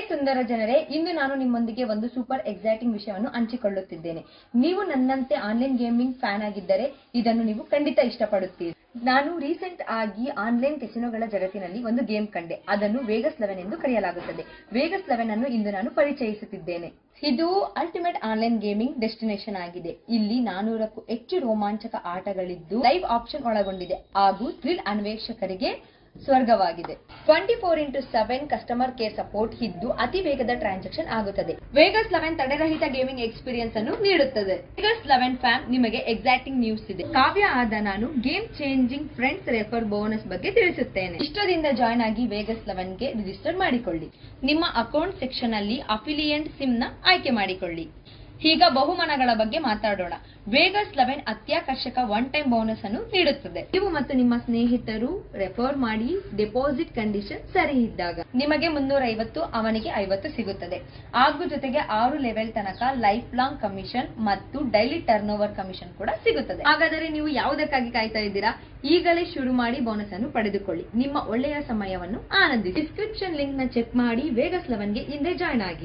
ಸುಂದರ ಜನರೇ, ಇಂದು ನಾನು ನಿಮ್ಮೊಂದಿಗೆ ಒಂದು ಸೂಪರ್ ಎಕ್ಸೈಟಿಂಗ್ ವಿಷಯವನ್ನು ಹಂಚಿಕೊಳ್ಳುತ್ತಿದ್ದೇನೆ. ನೀವು ನನ್ನಂತೆ ಆನ್ಲೈನ್ ಗೇಮಿಂಗ್ ಫ್ಯಾನ್ ಆಗಿದ್ದರೆ, ಇದನ್ನು ನೀವು ಖಂಡಿತ ಇಷ್ಟಪಡುತ್ತೀರಿ. ನಾನು ರೀಸೆಂಟ್ ಆಗಿ ಆನ್ಲೈನ್ ಕೆಸಿನೋಗಳ ಜಗತ್ತಿನಲ್ಲಿ ಒಂದು ಗೇಮ್ ಕಂಡೆ. ಅದನ್ನು ವೇಗಸ್ ಲೆವೆನ್ ಎಂದು ಕರೆಯಲಾಗುತ್ತದೆ. ವೇಗಸ್ ಲೆವೆನ್ ಅನ್ನು ಇಂದು ನಾನು ಪರಿಚಯಿಸುತ್ತಿದ್ದೇನೆ. ಇದು ಅಲ್ಟಿಮೇಟ್ ಆನ್ಲೈನ್ ಗೇಮಿಂಗ್ ಡೆಸ್ಟಿನೇಷನ್ ಆಗಿದೆ. ಇಲ್ಲಿ ನಾನೂರಕ್ಕೂ ಹೆಚ್ಚು ರೋಮಾಂಚಕ ಆಟಗಳಿದ್ದು ಲೈವ್ ಆಪ್ಷನ್ ಒಳಗೊಂಡಿದೆ. ಹಾಗೂ ಥ್ರಿಲ್ ಅನ್ವೇಷಕರಿಗೆ ಸ್ವರ್ಗವಾಗಿದೆ. Twenty four into seven customer care support ಇದ್ದು ಅತಿ ವೇಗದ ಟ್ರಾನ್ಸಾಕ್ಷನ್ ಆಗುತ್ತದೆ. ವೇಗಸ್ ಲೆವೆನ್ ತಡೆರಹಿತ ಗೇಮಿಂಗ್ ಎಕ್ಸ್ಪೀರಿಯನ್ಸ್ ಅನ್ನು ನೀಡುತ್ತದೆ. ವೇಗಸ್ ಲೆವೆನ್ ಫ್ಯಾಮ್ ನಿಮಗೆ ಎಕ್ಸಾಕ್ಟಿಂಗ್ ನ್ಯೂಸ್ ಇದೆ. ಕಾವ್ಯ ಆದ ನಾನು game changing friends refer bonus ಬಗ್ಗೆ ತಿಳಿಸುತ್ತೇನೆ. ಇಷ್ಟದಿಂದ ಜಾಯ್ನ್ ಆಗಿ ವೇಗಸ್ ಲೆವೆನ್ಗೆ ರಿಜಿಸ್ಟರ್ ಮಾಡಿಕೊಳ್ಳಿ. ನಿಮ್ಮ ಅಕೌಂಟ್ ಸೆಕ್ಷನ್ ಅಲ್ಲಿ ಅಫಿಲಿಯೆಂಟ್ ಸಿಮ್ನ ಆಯ್ಕೆ ಮಾಡಿಕೊಳ್ಳಿ. ಈಗ ಬಹುಮಾನಗಳ ಬಗ್ಗೆ ಮಾತಾಡೋಣ. ವೇಗಸ್ ಲೆವೆನ್ ಅತ್ಯಾಕರ್ಷಕ ಒನ್ ಟೈಮ್ ಬೋನಸ್ ಅನ್ನು ನೀಡುತ್ತದೆ. ನೀವು ಮತ್ತು ನಿಮ್ಮ ಸ್ನೇಹಿತರು ರೆಫರ್ ಮಾಡಿ ಡೆಪಾಸಿಟ್ ಕಂಡೀಷನ್ ಸರಿ ಇದ್ದಾಗ. ನಿಮಗೆ ಮುನ್ನೂರ ಐವತ್ತು ಅವನಿಗೆ ಐವತ್ತು ಸಿಗುತ್ತದೆ. ಹಾಗೂ ಜೊತೆಗೆ ಆರು ಲೆವೆಲ್ ತನಕ ಲೈಫ್ ಲಾಂಗ್ ಕಮಿಷನ್ ಮತ್ತು ಡೈಲಿ ಟರ್ನ್ ಓವರ್ ಕಮಿಷನ್ ಕೂಡ ಸಿಗುತ್ತದೆ. ಹಾಗಾದರೆ ನೀವು ಯಾವುದಕ್ಕಾಗಿ ಕಾಯ್ತಾ ಇದ್ದೀರಾ? ಈಗಲೇ ಶುರು ಮಾಡಿ ಬೋನಸ್ ಅನ್ನು ಪಡೆದುಕೊಳ್ಳಿ. ನಿಮ್ಮ ಒಳ್ಳೆಯ ಸಮಯವನ್ನು ಆನಂದಿಸಿ. ಡಿಸ್ಕ್ರಿಪ್ಷನ್ ಲಿಂಕ್ನ ಚೆಕ್ ಮಾಡಿ ವೇಗಸ್ ಲೆವೆನ್ಗೆ ಹಿಂದೆ ಜಾಯ್ನ್ ಆಗಿ.